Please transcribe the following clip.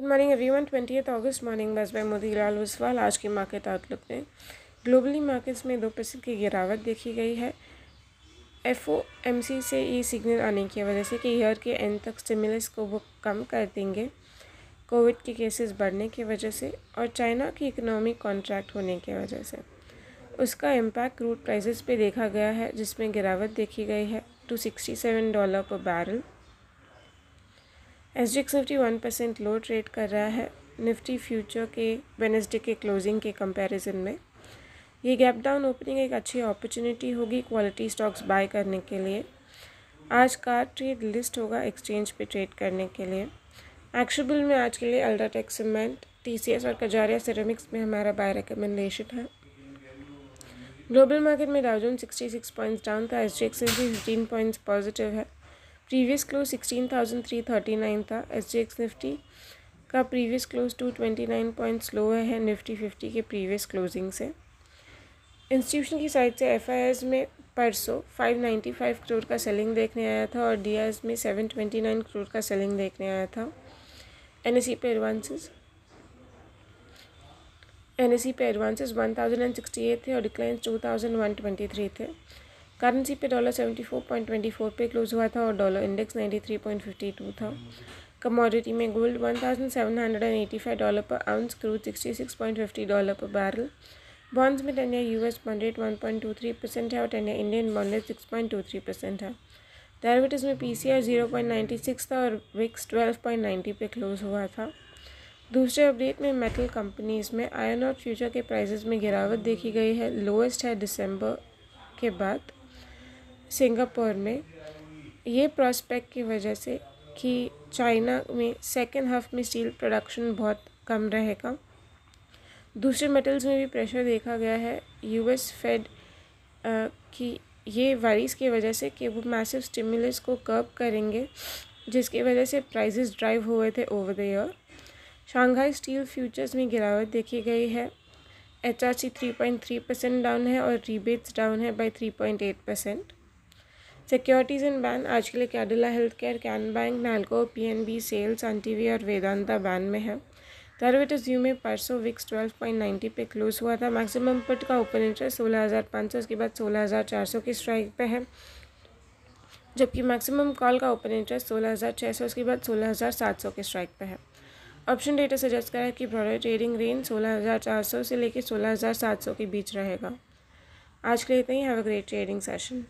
Good morning everyone twenty August morning buzz by Motilal Oswal आज के market outlook में globally markets में दो परसेंट की गिरावट देखी गई है। एफ़ ओ एम सी से ये सिग्नल आने की वजह से कि ईयर के एंड तक स्टिमुलस को वो कम कर देंगे। कोविड के केसेस बढ़ने की वजह से और चाइना की इकोनॉमिक कॉन्ट्रैक्ट होने की वजह से। उसका इम्पैक्ट क्रूड प्राइसेस पे देखा गया है, जिसमें गिरावट देखी गई है। टू सिक्सटी सेवन डॉलर पर barrel S G X Nifty one percent low trade कर रहा है निफ्टी फ्यूचर के वेनसडे के क्लोजिंग के कंपैरिजन में। ये गैप डाउन ओपनिंग एक अच्छी अपॉर्चुनिटी होगी क्वालिटी स्टॉक्स बाय करने के लिए। आज का ट्रेड लिस्ट होगा एक्सचेंज पे ट्रेड करने के लिए। एक्शबल में आज के लिए UltraTech Cement T C S और कजारिया सिरेमिक्स में हमारा बाय रिकमेंडेशन है। ग्लोबल मार्केट में Dow Jones sixty six points down था S G X fifteen points positive है। Previous close sixteen thousand three thirty nine था एस जी एक्स निफ्टी का previous close two twenty nine points low है Nifty fifty के previous closing से। Institution की side से F I S में परसों फाइव नाइन्टी फाइव करोड़ का सेलिंग देखने आया था और डी आई एस में सेवन ट्वेंटी नाइन करोड़ का सेलिंग देखने आया था। एन एस सी पे एडवांसेस एन एस सी पे advances one thousand and sixty eight थे और decline two thousand one twenty three थे। करेंसी पे dollar seventy four point twenty four पे क्लोज हुआ था और dollar index ninety three point fifty two था। कमोडिटी में gold one thousand seven hundred and eighty five dollar per ounce crude sixty six point fifty dollar per barrel bonds में ten U S bond rate one point two three percent है और ten Indian bond rate six point two three percent है। Derivatives में P C R zero point ninety six था और VIX twelve point ninety पे close हुआ था। दूसरे अपडेट में मेटल कंपनीज़ में आयन और फ्यूचर के प्राइसेस में गिरावट देखी गई है। लोएस्ट है दिसंबर के बाद। सिंगापुर में। ये प्रॉस्पेक्ट की वजह से कि चाइना में सेकेंड हाफ़ में स्टील प्रोडक्शन बहुत कम रहेगा। दूसरे मेटल्स में भी प्रेशर देखा गया है। यूएस फेड की ये वारिस की वजह से कि वो मैसिव स्टिमुलस को कर्ब करेंगे, जिसकी वजह से प्राइसेस ड्राइव हुए थे over the year Shanghai steel futures में गिरावट देखी गई है। H R C three point three percent down है और रीबेट्स डाउन है by three point eight percent securities and ban आज के लिए Cadila health care Can bank Nalco P N B SAIL's N T V और Vedanta ban में है। Derivatives यू में परसों विक्स ट्वेल्व पॉइंट नाइन्टी पे क्लोज हुआ था। मैक्सिमम पुट का ओपन इंटरेस्ट सोलह हज़ार पाँच सौ उसके बाद सोलह हज़ार चार सौ की स्ट्राइक पे है। जबकि मैक्सिमम कॉल का ओपन इंटरेस्ट सोलह हज़ार छः सौ उसके बाद सोलह हज़ार सात सौ के स्ट्राइक पे है। ऑप्शन डेटा सजेस्ट करा कि ब्रॉडर ट्रेडिंग रेंज सोलह हज़ार चार सौ से लेकर सोलह हज़ार सात सौ के बीच रहेगा। आज के लिए इतना ही। Have a great trading session